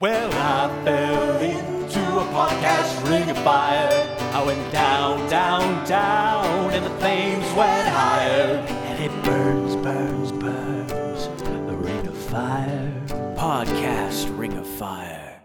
Well, I fell into a podcast ring of fire. I went down, down, down, and the flames went higher. And it burns, burns, burns. A ring of fire. Podcast Ring of Fire.